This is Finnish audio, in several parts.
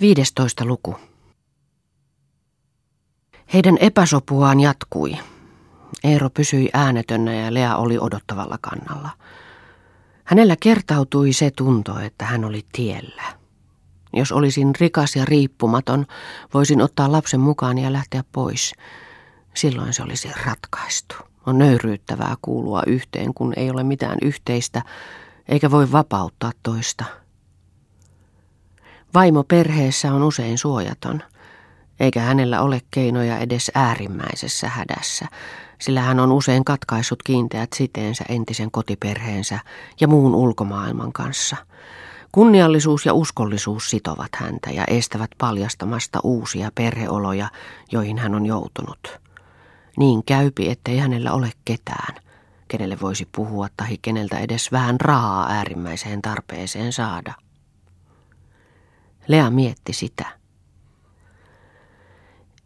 15. luku. Heidän epäsopuaan jatkui. Eero pysyi äänetönnä ja Lea oli odottavalla kannalla. Hänellä kertautui se tunto, että hän oli tiellä. Jos olisin rikas ja riippumaton, voisin ottaa lapsen mukaan ja lähteä pois. Silloin se olisi ratkaistu. On nöyryyttävää kuulua yhteen, kun ei ole mitään yhteistä, eikä voi vapauttaa toista. Vaimo perheessä on usein suojaton, eikä hänellä ole keinoja edes äärimmäisessä hädässä, sillä hän on usein katkaissut kiinteät siteensä entisen kotiperheensä ja muun ulkomaailman kanssa. Kunniallisuus ja uskollisuus sitovat häntä ja estävät paljastamasta uusia perheoloja, joihin hän on joutunut. Niin käypi, ettei hänellä ole ketään, kenelle voisi puhua tai keneltä edes vähän rahaa äärimmäiseen tarpeeseen saada. Lea mietti sitä.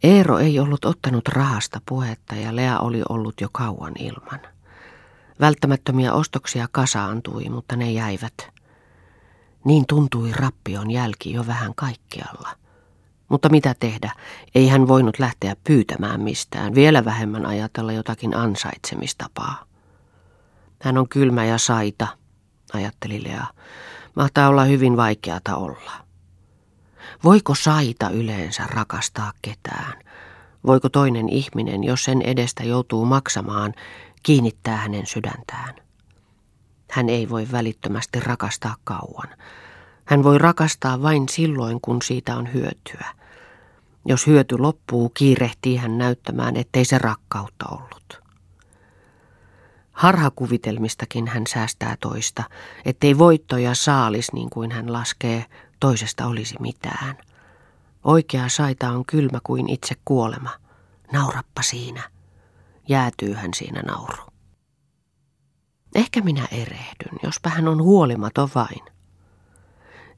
Eero ei ollut ottanut rahasta puhetta ja Lea oli ollut jo kauan ilman. Välttämättömiä ostoksia kasaantui, mutta ne jäivät. Niin tuntui rappion jälki jo vähän kaikkialla. Mutta mitä tehdä? Ei hän voinut lähteä pyytämään mistään, vielä vähemmän ajatella jotakin ansaitsemistapaa. Hän on kylmä ja saita, ajatteli Lea. Mahtaa olla hyvin vaikeata olla. Voiko saita yleensä rakastaa ketään? Voiko toinen ihminen, jos sen edestä joutuu maksamaan, kiinnittää hänen sydäntään? Hän ei voi välittömästi rakastaa kauan. Hän voi rakastaa vain silloin, kun siitä on hyötyä. Jos hyöty loppuu, kiirehtii hän näyttämään, ettei se rakkautta ollut. Harhakuvitelmistakin hän säästää toista, ettei voittoja saalis niin kuin hän laskee, toisesta olisi mitään. Oikea saita on kylmä kuin itse kuolema. Naurappa siinä. Jäätyy hän siinä nauru. Ehkä minä erehdyn, jospa hän on huolimaton vain.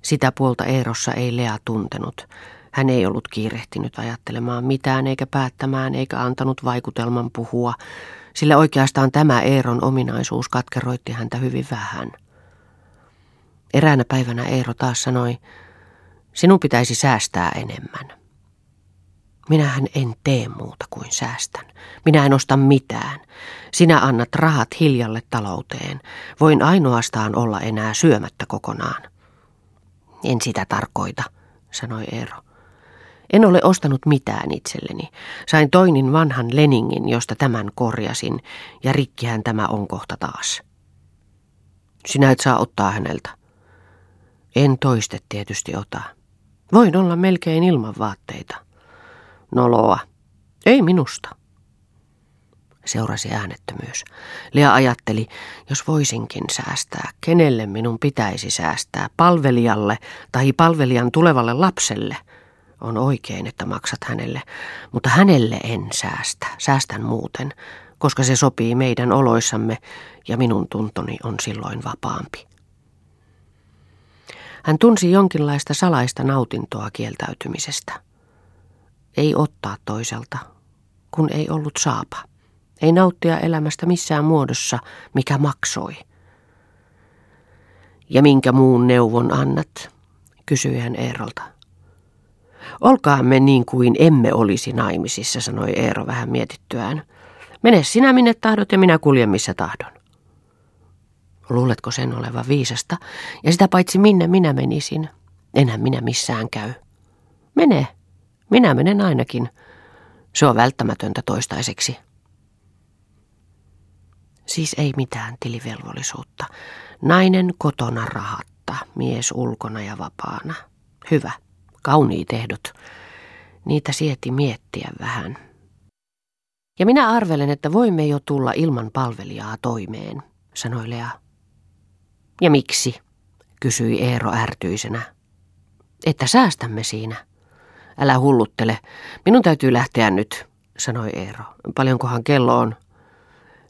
Sitä puolta Eerossa ei Lea tuntenut. Hän ei ollut kiirehtinyt ajattelemaan mitään eikä päättämään eikä antanut vaikutelman puhua, sillä oikeastaan tämä Eeron ominaisuus katkeroitti häntä hyvin vähän. Eräänä päivänä Eero taas sanoi, sinun pitäisi säästää enemmän. Minähän en tee muuta kuin säästän. Minä en osta mitään. Sinä annat rahat hiljalle talouteen. Voin ainoastaan olla enää syömättä kokonaan. En sitä tarkoita, sanoi Eero. En ole ostanut mitään itselleni. Sain toinin vanhan Leningin, josta tämän korjasin, ja rikkihän tämä on kohta taas. Sinä et saa ottaa häneltä. En toiste tietysti ota. Voin olla melkein ilman vaatteita. Noloa. Ei minusta. Seurasi äänettömyys. Lea ajatteli, jos voisinkin säästää, kenelle minun pitäisi säästää, palvelijalle tai palvelijan tulevalle lapselle. On oikein, että maksat hänelle, mutta hänelle en säästä, säästän muuten, koska se sopii meidän oloissamme ja minun tuntoni on silloin vapaampi. Hän tunsi jonkinlaista salaista nautintoa kieltäytymisestä. Ei ottaa toiselta, kun ei ollut saapa. Ei nauttia elämästä missään muodossa, mikä maksoi. Ja minkä muun neuvon annat, kysyi hän Eerolta. Olkaamme niin kuin emme olisi naimisissa, sanoi Eero vähän mietittyään. Mene sinä minne tahdot ja minä kuljen missä tahdon. Luuletko sen olevan viisasta? Ja sitä paitsi minne minä menisin. Enhän minä missään käy. Mene. Minä menen ainakin. Se on välttämätöntä toistaiseksi. Siis ei mitään tilivelvollisuutta. Nainen kotona rahatta, mies ulkona ja vapaana. Hyvä. Kauniit ehdot. Niitä sieti miettiä vähän. Ja minä arvelen, että voimme jo tulla ilman palvelijaa toimeen, sanoi Lea. Ja miksi? kysyi Eero ärtyisenä. Että säästämme siinä. Älä hulluttele. Minun täytyy lähteä nyt, sanoi Eero. Paljonkohan kello on?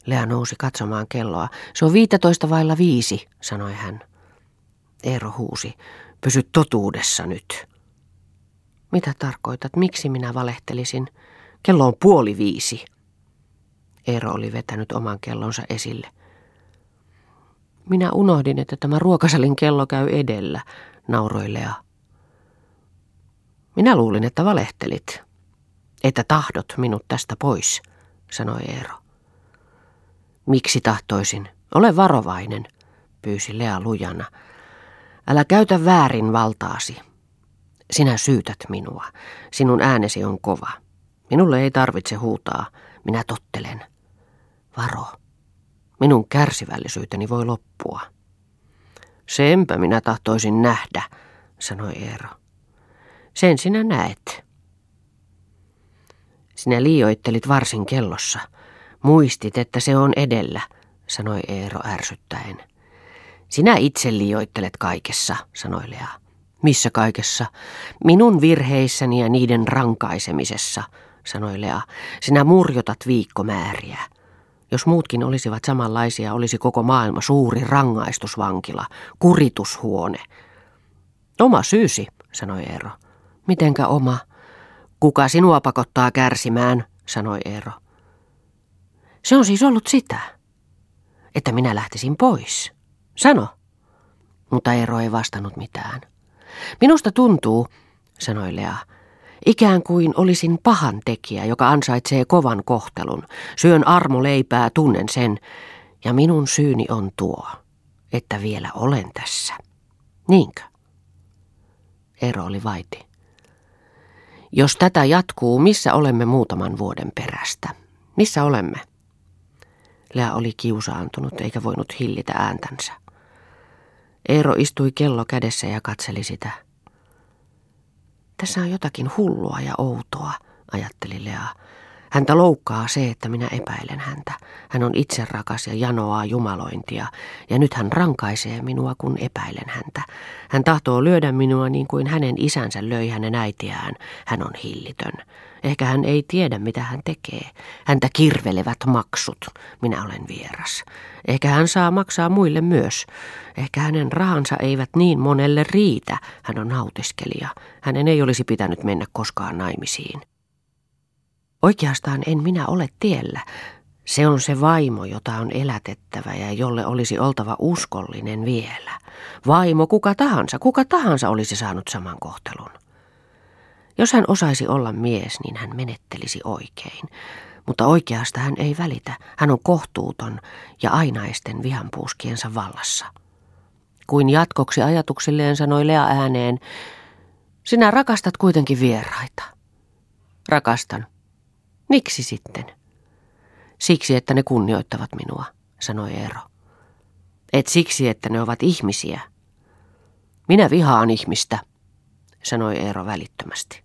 Lea nousi katsomaan kelloa. Se on viitetoista vailla viisi, sanoi hän. Eero huusi. Pysy totuudessa nyt. Mitä tarkoitat? Miksi minä valehtelisin? Kello on puoli viisi. Eero oli vetänyt oman kellonsa esille. Minä unohdin, että tämä ruokasalin kello käy edellä, nauroi Lea. Minä luulin, että valehtelit. Että tahdot minut tästä pois, sanoi Eero. Miksi tahtoisin? Ole varovainen, pyysi Lea lujana. Älä käytä väärin valtaasi. Sinä syytät minua. Sinun äänesi on kova. Minulle ei tarvitse huutaa. Minä tottelen. Varo. Minun kärsivällisyyteni voi loppua. Senpä minä tahtoisin nähdä, sanoi Eero. Sen sinä näet. Sinä liioittelit varsin kellossa. Muistit, että se on edellä, sanoi Eero ärsyttäen. Sinä itse liioittelet kaikessa, sanoi Lea. Missä kaikessa? Minun virheissäni ja niiden rankaisemisessa, sanoi Lea. Sinä murjotat viikkomääriä. Jos muutkin olisivat samanlaisia, olisi koko maailma suuri rangaistusvankila, kuritushuone. Oma syysi, sanoi Eero. Mitenkä oma? Kuka sinua pakottaa kärsimään, sanoi Eero. Se on siis ollut sitä, että minä lähtisin pois. Sano. Mutta Eero ei vastannut mitään. Minusta tuntuu, sanoi Lea, ikään kuin olisin pahan tekijä, joka ansaitsee kovan kohtelun. Syön armo leipää, tunnen sen, ja minun syyni on tuo, että vielä olen tässä. Niinkö? Eero oli vaiti. Jos tätä jatkuu, missä olemme muutaman vuoden perästä? Missä olemme? Lea oli kiusaantunut eikä voinut hillitä ääntänsä. Eero istui kello kädessä ja katseli sitä. Tässä on jotakin hullua ja outoa, ajatteli Lea. Häntä loukkaa se, että minä epäilen häntä. Hän on itse rakas ja janoaa jumalointia, ja nyt hän rankaisee minua, kun epäilen häntä. Hän tahtoo lyödä minua niin kuin hänen isänsä löi hänen äitiään. Hän on hillitön. Ehkä hän ei tiedä, mitä hän tekee. Häntä kirvelevät maksut. Minä olen vieras. Ehkä hän saa maksaa muille myös. Ehkä hänen rahansa eivät niin monelle riitä. Hän on nautiskelija. Hänen ei olisi pitänyt mennä koskaan naimisiin. Oikeastaan en minä ole tiellä. Se on se vaimo, jota on elätettävä ja jolle olisi oltava uskollinen vielä. Vaimo kuka tahansa, kuka tahansa olisi saanut saman kohtelun. Jos hän osaisi olla mies, niin hän menettelisi oikein. Mutta oikeasta hän ei välitä. Hän on kohtuuton ja ainaisten vihanpuuskiensa vallassa. Kuin jatkoksi ajatuksilleen sanoi Lea ääneen, sinä rakastat kuitenkin vieraita. Rakastan. Miksi sitten? Siksi, että ne kunnioittavat minua, sanoi Eero. Et siksi, että ne ovat ihmisiä. Minä vihaan ihmistä, sanoi Eero välittömästi.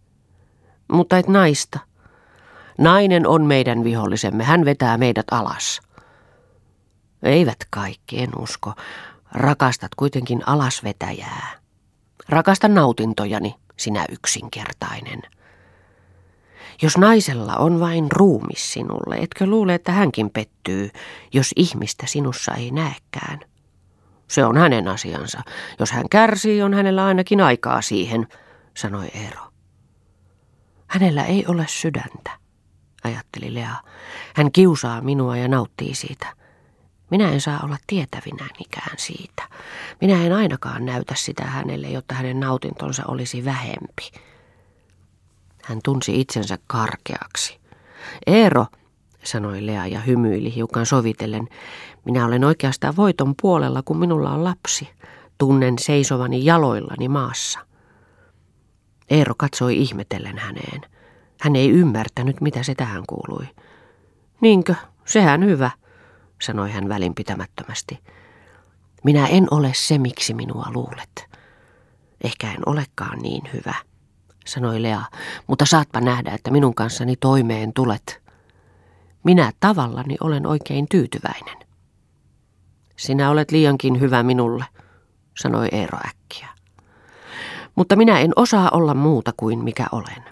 Mutta et naista. Nainen on meidän vihollisemme, hän vetää meidät alas. Eivät kaikki, en usko. Rakastat kuitenkin alasvetäjää. Rakasta nautintojani, sinä yksinkertainen. Jos naisella on vain ruumis sinulle, etkö luule, että hänkin pettyy, jos ihmistä sinussa ei näekään? Se on hänen asiansa. Jos hän kärsii, on hänellä ainakin aikaa siihen, sanoi Eero. Hänellä ei ole sydäntä, ajatteli Lea. Hän kiusaa minua ja nauttii siitä. Minä en saa olla tietävinään ikään siitä. Minä en ainakaan näytä sitä hänelle, jotta hänen nautintonsa olisi vähempi. Hän tunsi itsensä karkeaksi. Eero, sanoi Lea ja hymyili hiukan sovitellen, minä olen oikeastaan voiton puolella, kun minulla on lapsi. Tunnen seisovani jaloillani maassa. Eero katsoi ihmetellen häneen. Hän ei ymmärtänyt, mitä se tähän kuului. Niinkö, sehän hyvä, sanoi hän välinpitämättömästi. Minä en ole se, miksi minua luulet. Ehkä en olekaan niin hyvä sanoi Lea, mutta saatpa nähdä, että minun kanssani toimeen tulet. Minä tavallani olen oikein tyytyväinen. Sinä olet liiankin hyvä minulle, sanoi Eero äkkiä. Mutta minä en osaa olla muuta kuin mikä olen.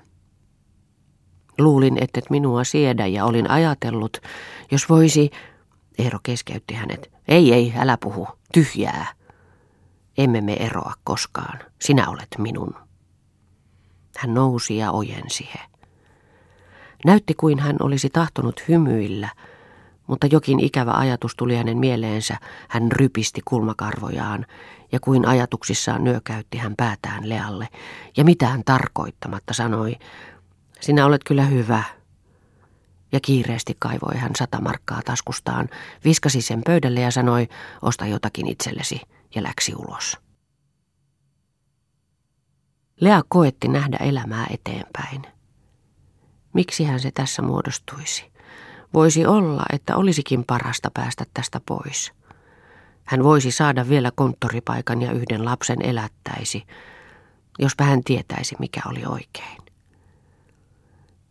Luulin, että et minua siedä ja olin ajatellut, jos voisi... Eero keskeytti hänet. Ei, ei, älä puhu. Tyhjää. Emme me eroa koskaan. Sinä olet minun. Hän nousi ja ojensi he. Näytti kuin hän olisi tahtonut hymyillä, Mutta jokin ikävä ajatus tuli hänen mieleensä, hän rypisti kulmakarvojaan, ja kuin ajatuksissaan nyökäytti hän päätään Lealle, ja mitään tarkoittamatta sanoi, sinä olet kyllä hyvä. Ja kiireesti kaivoi hän sata markkaa taskustaan, viskasi sen pöydälle ja sanoi, osta jotakin itsellesi, ja läksi ulos. Lea koetti nähdä elämää eteenpäin. Miksi hän se tässä muodostuisi? Voisi olla, että olisikin parasta päästä tästä pois. Hän voisi saada vielä konttoripaikan ja yhden lapsen elättäisi, jospa hän tietäisi, mikä oli oikein.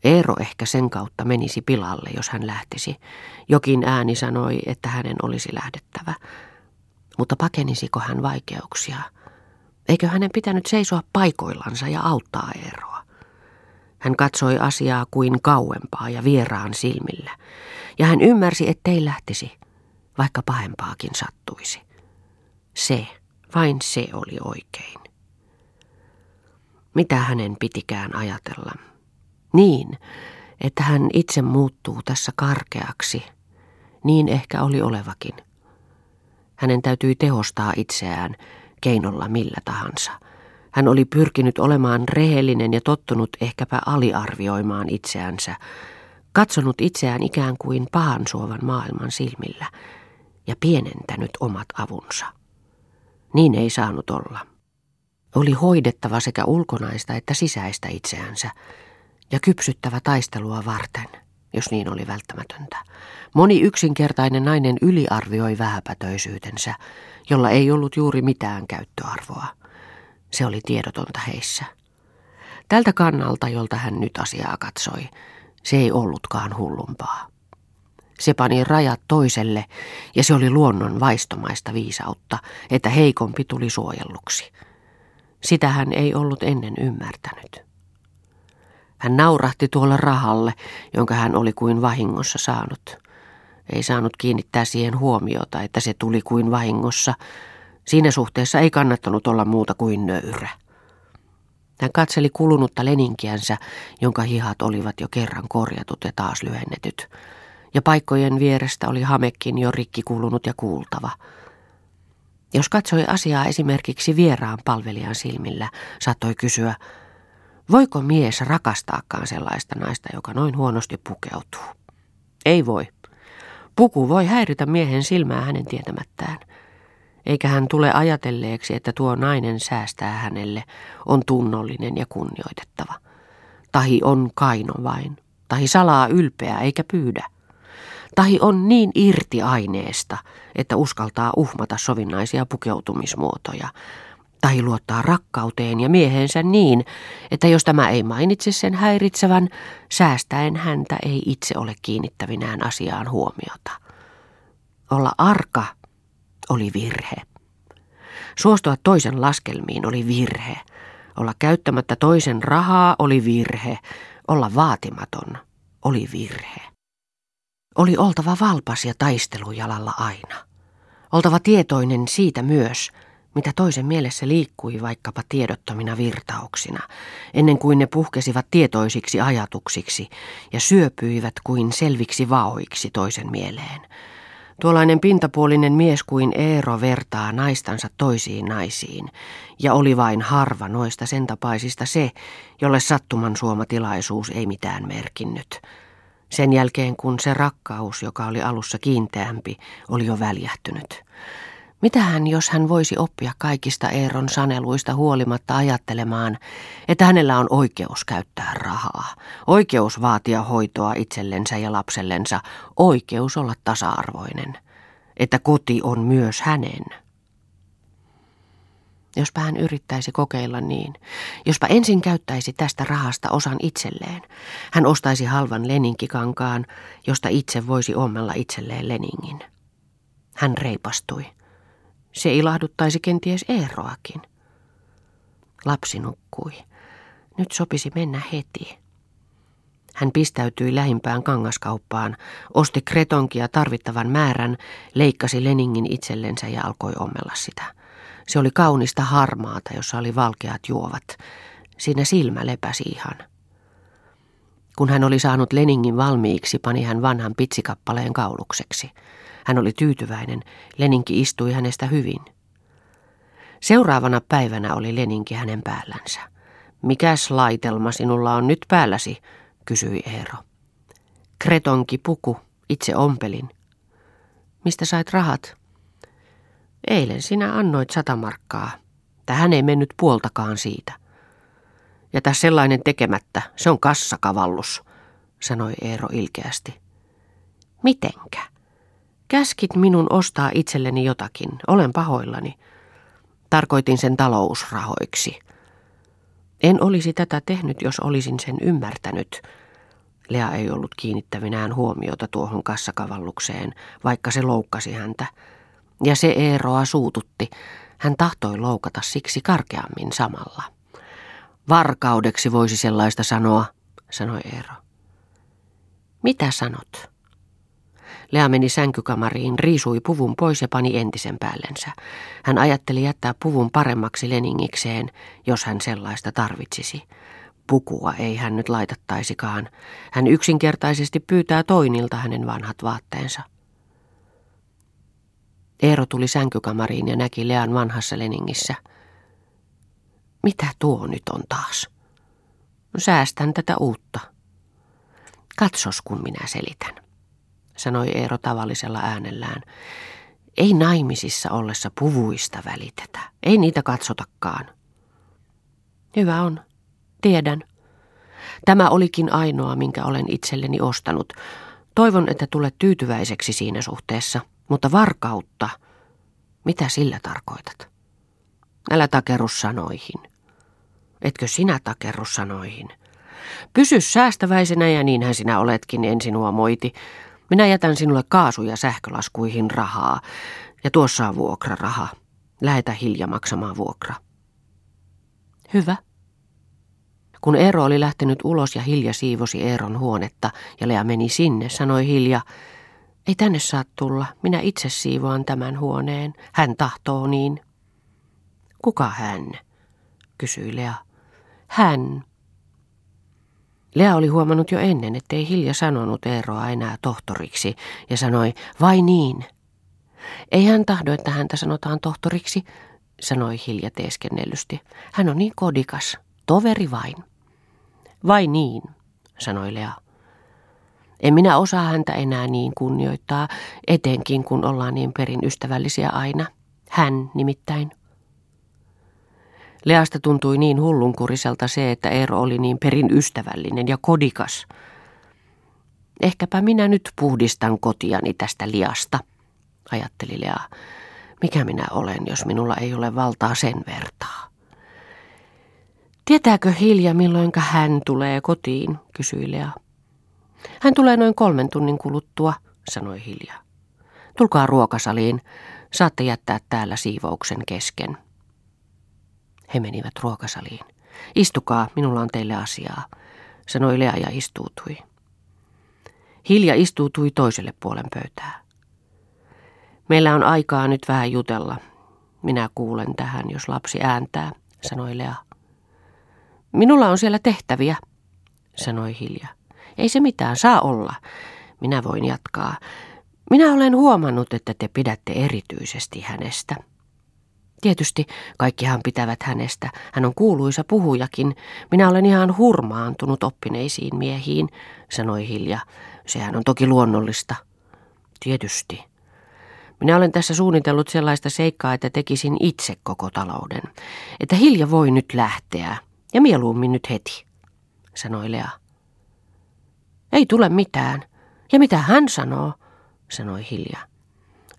Eero ehkä sen kautta menisi pilalle, jos hän lähtisi. Jokin ääni sanoi, että hänen olisi lähdettävä. Mutta pakenisiko hän vaikeuksia? Eikö hänen pitänyt seisoa paikoillansa ja auttaa Eeroa? Hän katsoi asiaa kuin kauempaa ja vieraan silmillä, ja hän ymmärsi, ettei lähtisi, vaikka pahempaakin sattuisi. Se, vain se oli oikein. Mitä hänen pitikään ajatella? Niin, että hän itse muuttuu tässä karkeaksi. Niin ehkä oli olevakin. Hänen täytyi tehostaa itseään keinolla millä tahansa. Hän oli pyrkinyt olemaan rehellinen ja tottunut ehkäpä aliarvioimaan itseänsä, katsonut itseään ikään kuin pahan suovan maailman silmillä ja pienentänyt omat avunsa. Niin ei saanut olla. Oli hoidettava sekä ulkonaista että sisäistä itseänsä ja kypsyttävä taistelua varten, jos niin oli välttämätöntä. Moni yksinkertainen nainen yliarvioi vähäpätöisyytensä, jolla ei ollut juuri mitään käyttöarvoa. Se oli tiedotonta heissä. Tältä kannalta, jolta hän nyt asiaa katsoi, se ei ollutkaan hullumpaa. Se pani rajat toiselle, ja se oli luonnon vaistomaista viisautta, että heikompi tuli suojelluksi. Sitä hän ei ollut ennen ymmärtänyt. Hän naurahti tuolle rahalle, jonka hän oli kuin vahingossa saanut. Ei saanut kiinnittää siihen huomiota, että se tuli kuin vahingossa. Siinä suhteessa ei kannattanut olla muuta kuin nöyrä. Hän katseli kulunutta leninkiänsä, jonka hihat olivat jo kerran korjatut ja taas lyhennetyt. Ja paikkojen vierestä oli hamekin jo rikki kulunut ja kuultava. Jos katsoi asiaa esimerkiksi vieraan palvelijan silmillä, saattoi kysyä, voiko mies rakastaakaan sellaista naista, joka noin huonosti pukeutuu? Ei voi. Puku voi häiritä miehen silmää hänen tietämättään eikä hän tule ajatelleeksi, että tuo nainen säästää hänelle, on tunnollinen ja kunnioitettava. Tahi on kaino vain, tahi salaa ylpeä eikä pyydä. Tahi on niin irti aineesta, että uskaltaa uhmata sovinnaisia pukeutumismuotoja. Tahi luottaa rakkauteen ja miehensä niin, että jos tämä ei mainitse sen häiritsevän, säästäen häntä ei itse ole kiinnittävinään asiaan huomiota. Olla arka oli virhe. Suostua toisen laskelmiin oli virhe. Olla käyttämättä toisen rahaa oli virhe. Olla vaatimaton oli virhe. Oli oltava valpas ja taistelujalalla aina. Oltava tietoinen siitä myös, mitä toisen mielessä liikkui vaikkapa tiedottomina virtauksina, ennen kuin ne puhkesivat tietoisiksi ajatuksiksi ja syöpyivät kuin selviksi vaoiksi toisen mieleen – Tuollainen pintapuolinen mies kuin Eero vertaa naistansa toisiin naisiin, ja oli vain harva noista sen tapaisista se, jolle sattuman suoma tilaisuus ei mitään merkinnyt. Sen jälkeen kun se rakkaus, joka oli alussa kiinteämpi, oli jo väljähtynyt. Mitähän, jos hän voisi oppia kaikista Eeron saneluista huolimatta ajattelemaan, että hänellä on oikeus käyttää rahaa, oikeus vaatia hoitoa itsellensä ja lapsellensa, oikeus olla tasa-arvoinen, että koti on myös hänen. Jospa hän yrittäisi kokeilla niin, jospa ensin käyttäisi tästä rahasta osan itselleen. Hän ostaisi halvan leninkikankaan, josta itse voisi ommella itselleen leningin. Hän reipastui. Se ilahduttaisi kenties Eeroakin. Lapsi nukkui. Nyt sopisi mennä heti. Hän pistäytyi lähimpään kangaskauppaan, osti kretonkia tarvittavan määrän, leikkasi Leningin itsellensä ja alkoi ommella sitä. Se oli kaunista harmaata, jossa oli valkeat juovat. Siinä silmä lepäsi ihan. Kun hän oli saanut Leningin valmiiksi, pani hän vanhan pitsikappaleen kaulukseksi. Hän oli tyytyväinen, Leninki istui hänestä hyvin. Seuraavana päivänä oli Leninki hänen päällänsä. Mikäs laitelma sinulla on nyt päälläsi, kysyi Eero. Kretonki puku, itse ompelin. Mistä sait rahat? Eilen sinä annoit sata markkaa. Tähän ei mennyt puoltakaan siitä. Jätä sellainen tekemättä, se on kassakavallus, sanoi Eero ilkeästi. Mitenkä? Käskit minun ostaa itselleni jotakin, olen pahoillani. Tarkoitin sen talousrahoiksi. En olisi tätä tehnyt, jos olisin sen ymmärtänyt. Lea ei ollut kiinnittävinään huomiota tuohon kassakavallukseen, vaikka se loukkasi häntä. Ja se Eeroa suututti. Hän tahtoi loukata siksi karkeammin samalla. Varkaudeksi voisi sellaista sanoa, sanoi Eero. Mitä sanot? Lea meni sänkykamariin, riisui puvun pois ja pani entisen päällensä. Hän ajatteli jättää puvun paremmaksi leningikseen, jos hän sellaista tarvitsisi. Pukua ei hän nyt laitattaisikaan. Hän yksinkertaisesti pyytää toinilta hänen vanhat vaatteensa. Eero tuli sänkykamariin ja näki Lean vanhassa leningissä. Mitä tuo nyt on taas? Säästän tätä uutta. Katsos, kun minä selitän, sanoi Eero tavallisella äänellään. Ei naimisissa ollessa puvuista välitetä. Ei niitä katsotakaan. Hyvä on. Tiedän. Tämä olikin ainoa, minkä olen itselleni ostanut. Toivon, että tulet tyytyväiseksi siinä suhteessa. Mutta varkautta, mitä sillä tarkoitat? Älä takerru sanoihin. Etkö sinä takerru sanoihin? Pysy säästäväisenä ja niinhän sinä oletkin, en sinua moiti. Minä jätän sinulle kaasu- ja sähkölaskuihin rahaa. Ja tuossa on vuokraraha. Lähetä Hilja maksamaan vuokra. Hyvä. Kun Eero oli lähtenyt ulos ja Hilja siivosi Eeron huonetta ja Lea meni sinne, sanoi Hilja, ei tänne saa tulla, minä itse siivoan tämän huoneen. Hän tahtoo niin. Kuka hän? kysyi Lea. Hän. Lea oli huomannut jo ennen, ettei Hilja sanonut Eeroa enää tohtoriksi ja sanoi, vai niin? Ei hän tahdo, että häntä sanotaan tohtoriksi, sanoi Hilja teeskennellysti. Hän on niin kodikas, toveri vain. Vai niin, sanoi Lea. En minä osaa häntä enää niin kunnioittaa, etenkin kun ollaan niin perin ystävällisiä aina. Hän nimittäin. Leasta tuntui niin hullunkuriselta se, että Eero oli niin perin ystävällinen ja kodikas. Ehkäpä minä nyt puhdistan kotiani tästä liasta, ajatteli Lea. Mikä minä olen, jos minulla ei ole valtaa sen vertaa? Tietääkö Hilja, milloinka hän tulee kotiin, kysyi Lea. Hän tulee noin kolmen tunnin kuluttua, sanoi Hilja. Tulkaa ruokasaliin, saatte jättää täällä siivouksen kesken. He menivät ruokasaliin. Istukaa, minulla on teille asiaa, sanoi Lea ja istuutui. Hilja istuutui toiselle puolen pöytää. Meillä on aikaa nyt vähän jutella. Minä kuulen tähän, jos lapsi ääntää, sanoi Lea. Minulla on siellä tehtäviä, sanoi Hilja. Ei se mitään, saa olla. Minä voin jatkaa. Minä olen huomannut, että te pidätte erityisesti hänestä. Tietysti kaikkihan pitävät hänestä. Hän on kuuluisa puhujakin. Minä olen ihan hurmaantunut oppineisiin miehiin, sanoi Hilja. Sehän on toki luonnollista. Tietysti. Minä olen tässä suunnitellut sellaista seikkaa, että tekisin itse koko talouden. Että Hilja voi nyt lähteä. Ja mieluummin nyt heti, sanoi Lea. Ei tule mitään. Ja mitä hän sanoo, sanoi Hilja.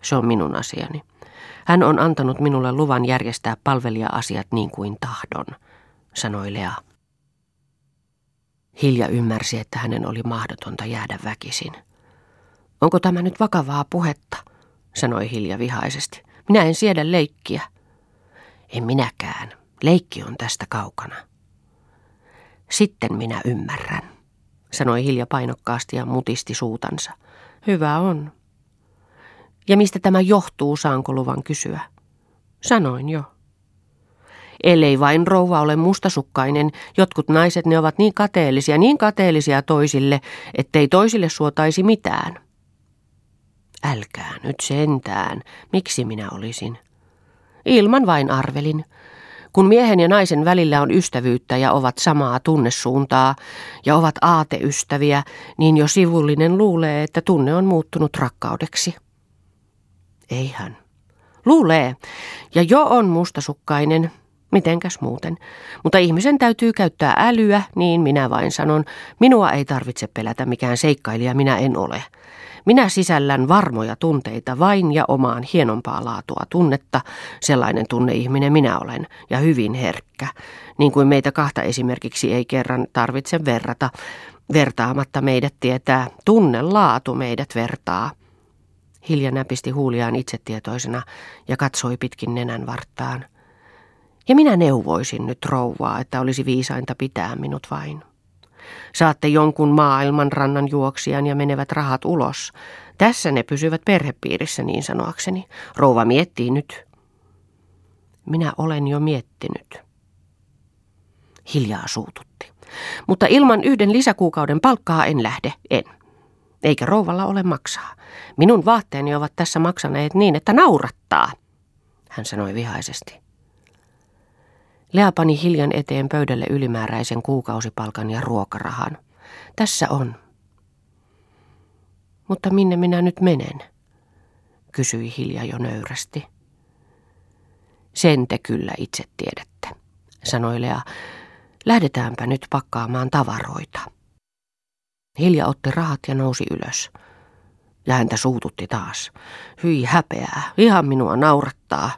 Se on minun asiani. Hän on antanut minulle luvan järjestää palvelija-asiat niin kuin tahdon, sanoi Lea. Hilja ymmärsi, että hänen oli mahdotonta jäädä väkisin. Onko tämä nyt vakavaa puhetta, sanoi Hilja vihaisesti. Minä en siedä leikkiä. En minäkään. Leikki on tästä kaukana. Sitten minä ymmärrän sanoi Hilja painokkaasti ja mutisti suutansa. Hyvä on. Ja mistä tämä johtuu, saanko luvan kysyä? Sanoin jo. Ellei vain rouva ole mustasukkainen, jotkut naiset ne ovat niin kateellisia, niin kateellisia toisille, ettei toisille suotaisi mitään. Älkää nyt sentään, miksi minä olisin? Ilman vain arvelin. Kun miehen ja naisen välillä on ystävyyttä ja ovat samaa tunnesuuntaa ja ovat aateystäviä, niin jo sivullinen luulee, että tunne on muuttunut rakkaudeksi. Ei hän. Luulee. Ja jo on mustasukkainen. Mitenkäs muuten? Mutta ihmisen täytyy käyttää älyä, niin minä vain sanon. Minua ei tarvitse pelätä mikään seikkailija, minä en ole. Minä sisällän varmoja tunteita vain ja omaan hienompaa laatua tunnetta, sellainen tunneihminen minä olen, ja hyvin herkkä, niin kuin meitä kahta esimerkiksi ei kerran tarvitse verrata. Vertaamatta meidät tietää, tunnelaatu meidät vertaa. Hilja näpisti huuliaan itsetietoisena ja katsoi pitkin nenän varttaan. Ja minä neuvoisin nyt rouvaa, että olisi viisainta pitää minut vain. Saatte jonkun maailman rannan juoksijan ja menevät rahat ulos. Tässä ne pysyvät perhepiirissä niin sanoakseni. Rouva miettii nyt. Minä olen jo miettinyt. Hiljaa suututti. Mutta ilman yhden lisäkuukauden palkkaa en lähde, en. Eikä rouvalla ole maksaa. Minun vaatteeni ovat tässä maksaneet niin, että naurattaa, hän sanoi vihaisesti. Lea pani hiljan eteen pöydälle ylimääräisen kuukausipalkan ja ruokarahan. Tässä on. Mutta minne minä nyt menen? kysyi Hilja jo nöyrästi. Sen te kyllä itse tiedätte, sanoi Lea. Lähdetäänpä nyt pakkaamaan tavaroita. Hilja otti rahat ja nousi ylös. Ja häntä suututti taas. Hyi häpeää, ihan minua naurattaa,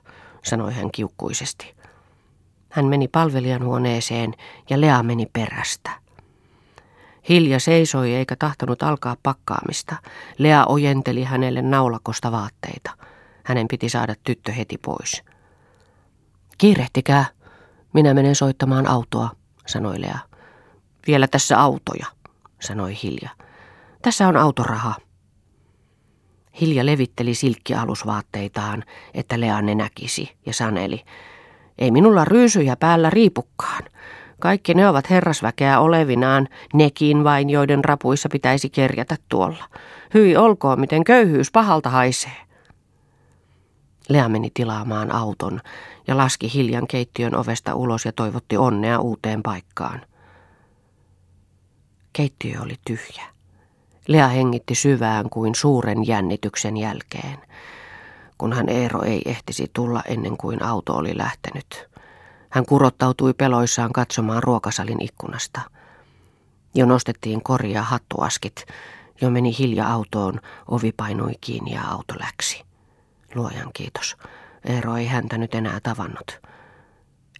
sanoi hän kiukkuisesti. Hän meni palvelijan huoneeseen ja Lea meni perästä. Hilja seisoi eikä tahtonut alkaa pakkaamista. Lea ojenteli hänelle naulakosta vaatteita. Hänen piti saada tyttö heti pois. Kiirehtikää, minä menen soittamaan autoa, sanoi Lea. Vielä tässä autoja, sanoi Hilja. Tässä on autoraha. Hilja levitteli silkkialusvaatteitaan, että Lea ne näkisi, ja saneli. Ei minulla ryysyjä päällä riipukkaan. Kaikki ne ovat herrasväkeä olevinaan, nekin vain, joiden rapuissa pitäisi kerjätä tuolla. Hyi olkoon, miten köyhyys pahalta haisee. Lea meni tilaamaan auton ja laski hiljan keittiön ovesta ulos ja toivotti onnea uuteen paikkaan. Keittiö oli tyhjä. Lea hengitti syvään kuin suuren jännityksen jälkeen kunhan Eero ei ehtisi tulla ennen kuin auto oli lähtenyt. Hän kurottautui peloissaan katsomaan ruokasalin ikkunasta. Jo nostettiin koria hattuaskit. Jo meni hilja autoon, ovi painui kiinni ja auto läksi. Luojan kiitos. Eero ei häntä nyt enää tavannut.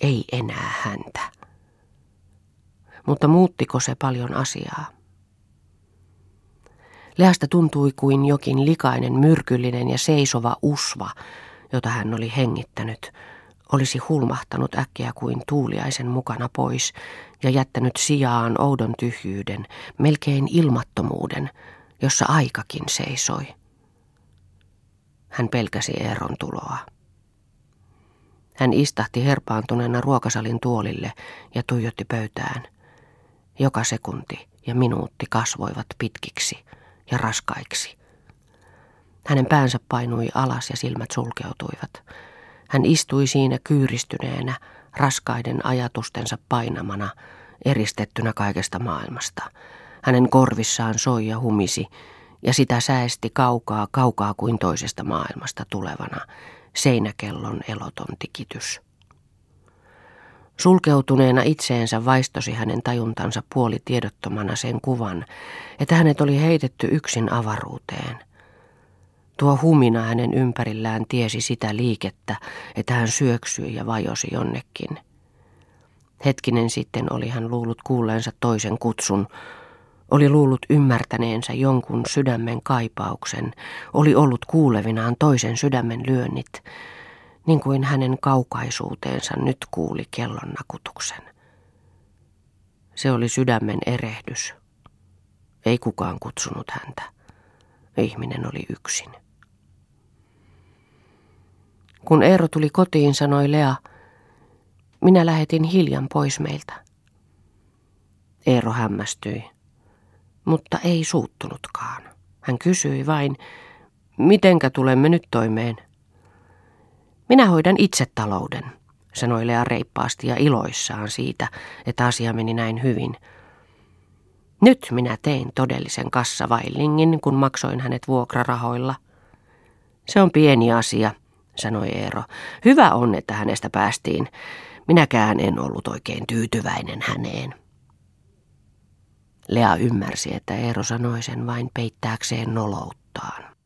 Ei enää häntä. Mutta muuttiko se paljon asiaa? Leasta tuntui kuin jokin likainen, myrkyllinen ja seisova usva, jota hän oli hengittänyt, olisi hulmahtanut äkkiä kuin tuuliaisen mukana pois ja jättänyt sijaan oudon tyhjyyden, melkein ilmattomuuden, jossa aikakin seisoi. Hän pelkäsi Eeron tuloa. Hän istahti herpaantuneena ruokasalin tuolille ja tuijotti pöytään. Joka sekunti ja minuutti kasvoivat pitkiksi ja raskaiksi. Hänen päänsä painui alas ja silmät sulkeutuivat. Hän istui siinä kyyristyneenä, raskaiden ajatustensa painamana, eristettynä kaikesta maailmasta. Hänen korvissaan soi ja humisi, ja sitä säesti kaukaa, kaukaa kuin toisesta maailmasta tulevana, seinäkellon eloton tikitys. Sulkeutuneena itseensä vaistosi hänen tajuntansa puoli tiedottomana sen kuvan, että hänet oli heitetty yksin avaruuteen. Tuo humina hänen ympärillään tiesi sitä liikettä, että hän syöksyi ja vajosi jonnekin. Hetkinen sitten oli hän luullut kuulleensa toisen kutsun, oli luullut ymmärtäneensä jonkun sydämen kaipauksen, oli ollut kuulevinaan toisen sydämen lyönnit, niin kuin hänen kaukaisuuteensa nyt kuuli kellon nakutuksen. Se oli sydämen erehdys. Ei kukaan kutsunut häntä. Ihminen oli yksin. Kun Eero tuli kotiin, sanoi Lea, Minä lähetin hiljan pois meiltä. Eero hämmästyi, mutta ei suuttunutkaan. Hän kysyi vain, mitenkä tulemme nyt toimeen? Minä hoidan itse talouden, sanoi Lea reippaasti ja iloissaan siitä, että asia meni näin hyvin. Nyt minä tein todellisen kassavaillingin, kun maksoin hänet vuokrarahoilla. Se on pieni asia, sanoi Eero. Hyvä on, että hänestä päästiin. Minäkään en ollut oikein tyytyväinen häneen. Lea ymmärsi, että Eero sanoi sen vain peittääkseen nolouttaan.